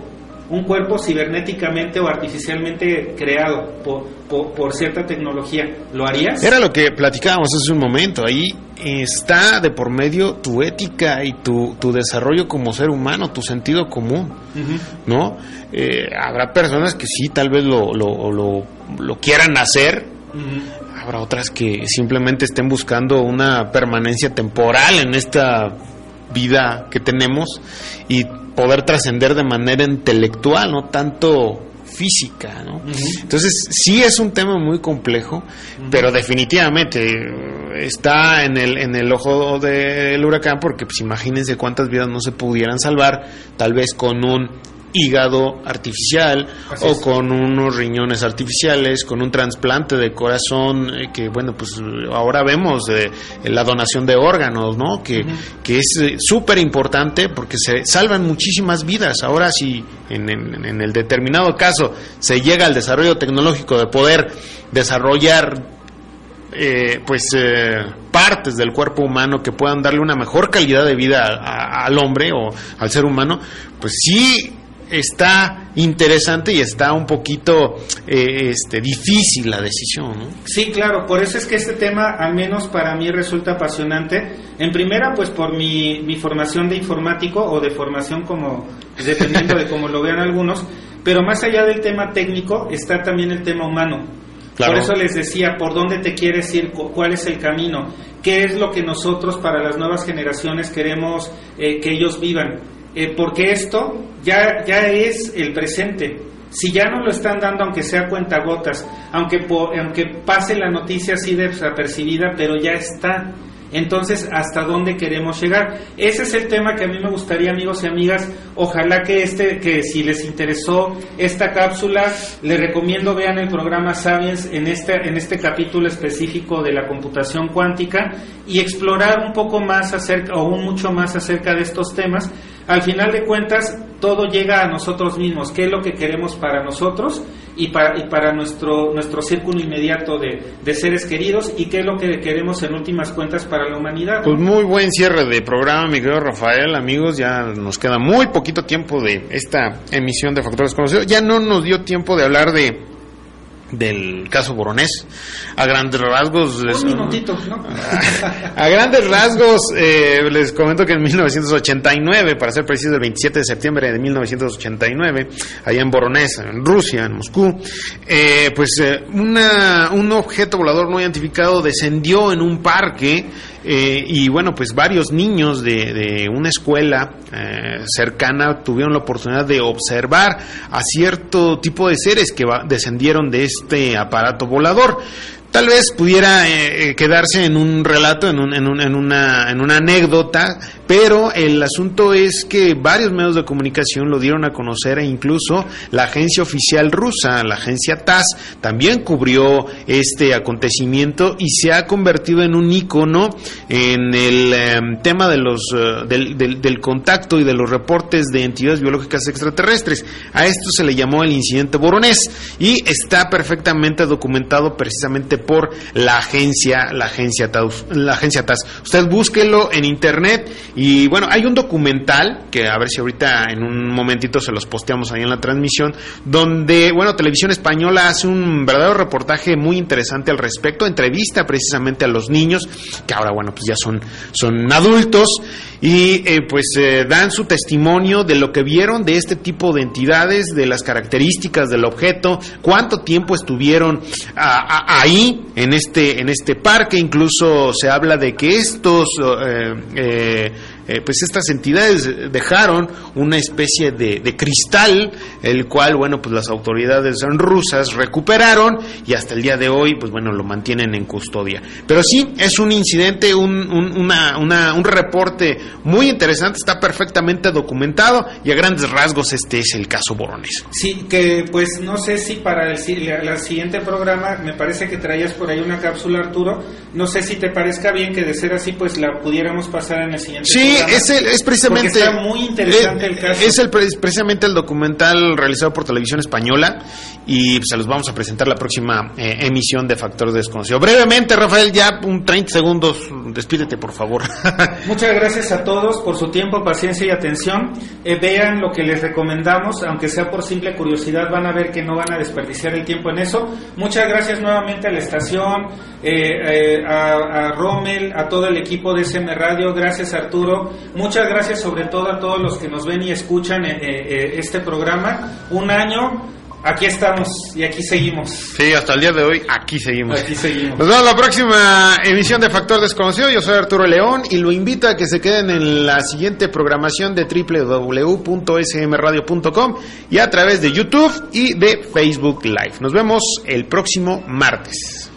un cuerpo cibernéticamente o artificialmente creado por, por, por cierta tecnología, ¿lo harías? Era lo que platicábamos hace un momento. Ahí está de por medio tu ética y tu, tu desarrollo como ser humano, tu sentido común. ¿no? Eh, habrá personas que sí, tal vez lo, lo, lo, lo quieran hacer. Ujú. Habrá otras que simplemente estén buscando una permanencia temporal en esta vida que tenemos y poder trascender de manera intelectual, no tanto física, ¿no? Entonces, sí es un tema muy complejo, pero definitivamente eh, está en el, en el ojo del huracán porque pues imagínense cuántas vidas no se pudieran salvar, tal vez con un hígado artificial Así o es. con unos riñones artificiales, con un trasplante de corazón, eh, que bueno, pues ahora vemos eh, la donación de órganos, ¿no? Que, que es eh, súper importante porque se salvan muchísimas vidas. Ahora si en, en- en el determinado caso se llega al desarrollo tecnológico de poder desarrollar eh, pues eh, partes del cuerpo humano que puedan darle una mejor calidad de vida a- a- al hombre o al ser humano, pues sí está interesante y está un poquito eh, este difícil la decisión, ¿no? Sí, claro, por eso es que este tema, al menos para mí, resulta apasionante. En primera, pues por mi, mi formación de informático o de formación como, dependiendo de cómo lo vean algunos, pero más allá del tema técnico está también el tema humano. Claro. Por eso les decía, ¿por dónde te quieres ir? Cu- ¿Cuál es el camino? ¿Qué es lo que nosotros para las nuevas generaciones queremos eh, que ellos vivan? Eh, porque esto ya, ya es el presente. Si ya no lo están dando, aunque sea cuentagotas, aunque, aunque pase la noticia así desapercibida, pero ya está. Entonces, ¿hasta dónde queremos llegar? Ese es el tema que a mí me gustaría, amigos y amigas. Ojalá que este, que si les interesó esta cápsula, les recomiendo vean el programa Sapiens en este, en este capítulo específico de la computación cuántica y explorar un poco más acerca, o un mucho más acerca de estos temas. Al final de cuentas, todo llega a nosotros mismos. ¿Qué es lo que queremos para nosotros y para, y para nuestro, nuestro círculo inmediato de, de seres queridos? ¿Y qué es lo que queremos en últimas cuentas para la humanidad? Pues muy buen cierre de programa, mi querido Rafael, amigos, ya nos queda muy poquito tiempo de esta emisión de Factores Conocidos. Ya no nos dio tiempo de hablar de del caso Boronés. A grandes rasgos les- Un minutito, ¿no? (laughs) A grandes rasgos, eh, les comento que en 1989, para ser preciso, el 27 de septiembre de 1989, allá en Voronezh, en Rusia, en Moscú, eh, pues eh, una, un objeto volador no identificado descendió en un parque eh, y bueno, pues varios niños de, de una escuela eh, cercana tuvieron la oportunidad de observar a cierto tipo de seres que va- descendieron de este aparato volador. Tal vez pudiera eh, eh, quedarse en un relato, en, un- en un- en una, en una anécdota, pero el asunto es que varios medios de comunicación lo dieron a conocer e incluso la agencia oficial rusa, la agencia TASS, también cubrió este acontecimiento y se ha convertido en un ícono en el em, tema de los, eh, del, del- del contacto y de los reportes de entidades biológicas extraterrestres. A esto se le llamó el incidente Boronés y está perfectamente documentado precisamente por la agencia, la agencia TAS. La agencia TAS. Usted búsquelo en internet y bueno, hay un documental que a ver si ahorita en un momentito se los posteamos ahí en la transmisión, donde, bueno, Televisión Española hace un verdadero reportaje muy interesante al respecto, entrevista precisamente a los niños, que ahora, bueno, pues ya son, son adultos, y eh, pues eh, dan su testimonio de lo que vieron de este tipo de entidades, de las características del objeto, cuánto tiempo estuvieron a- ahí en este en este parque, incluso se habla de que estos eh, eh, pues estas entidades dejaron una especie de, de cristal, el cual, bueno, pues las autoridades rusas recuperaron y hasta el día de hoy, pues bueno, lo mantienen en custodia. Pero sí, es un incidente, un, un- una- una- un reporte muy interesante, está perfectamente documentado y a grandes rasgos este es el caso Borones. Sí, que pues no sé si para el, la- la siguiente programa, me parece que traías por ahí una cápsula, Arturo. No sé si te parezca bien que de ser así, pues la pudiéramos pasar en el siguiente Sí, programa. Es, el- es precisamente. Porque está muy interesante eh, el caso. Es el, es precisamente el documental realizado por Televisión Española y pues, se los vamos a presentar la próxima eh, emisión de Factor Desconocido. Brevemente, Rafael, ya un 30 segundos, despídete por favor. (laughs) Muchas gracias a todos por su tiempo, paciencia y atención. Eh, vean lo que les recomendamos, aunque sea por simple curiosidad, van a ver que no van a desperdiciar el tiempo en eso. Muchas gracias nuevamente a la estación, eh, eh, a, a Rommel, a todo el equipo de SM Radio. Gracias Arturo. Muchas gracias sobre todo a todos los que nos ven y escuchan eh, eh, este programa. Un año, aquí estamos y aquí seguimos. Sí, hasta el día de hoy aquí seguimos. Aquí seguimos. Nos vemos la próxima emisión de Factor Desconocido. Yo soy Arturo León y lo invito a que se queden en la siguiente programación de www.smradio.com y a través de YouTube y de Facebook Live. Nos vemos el próximo martes.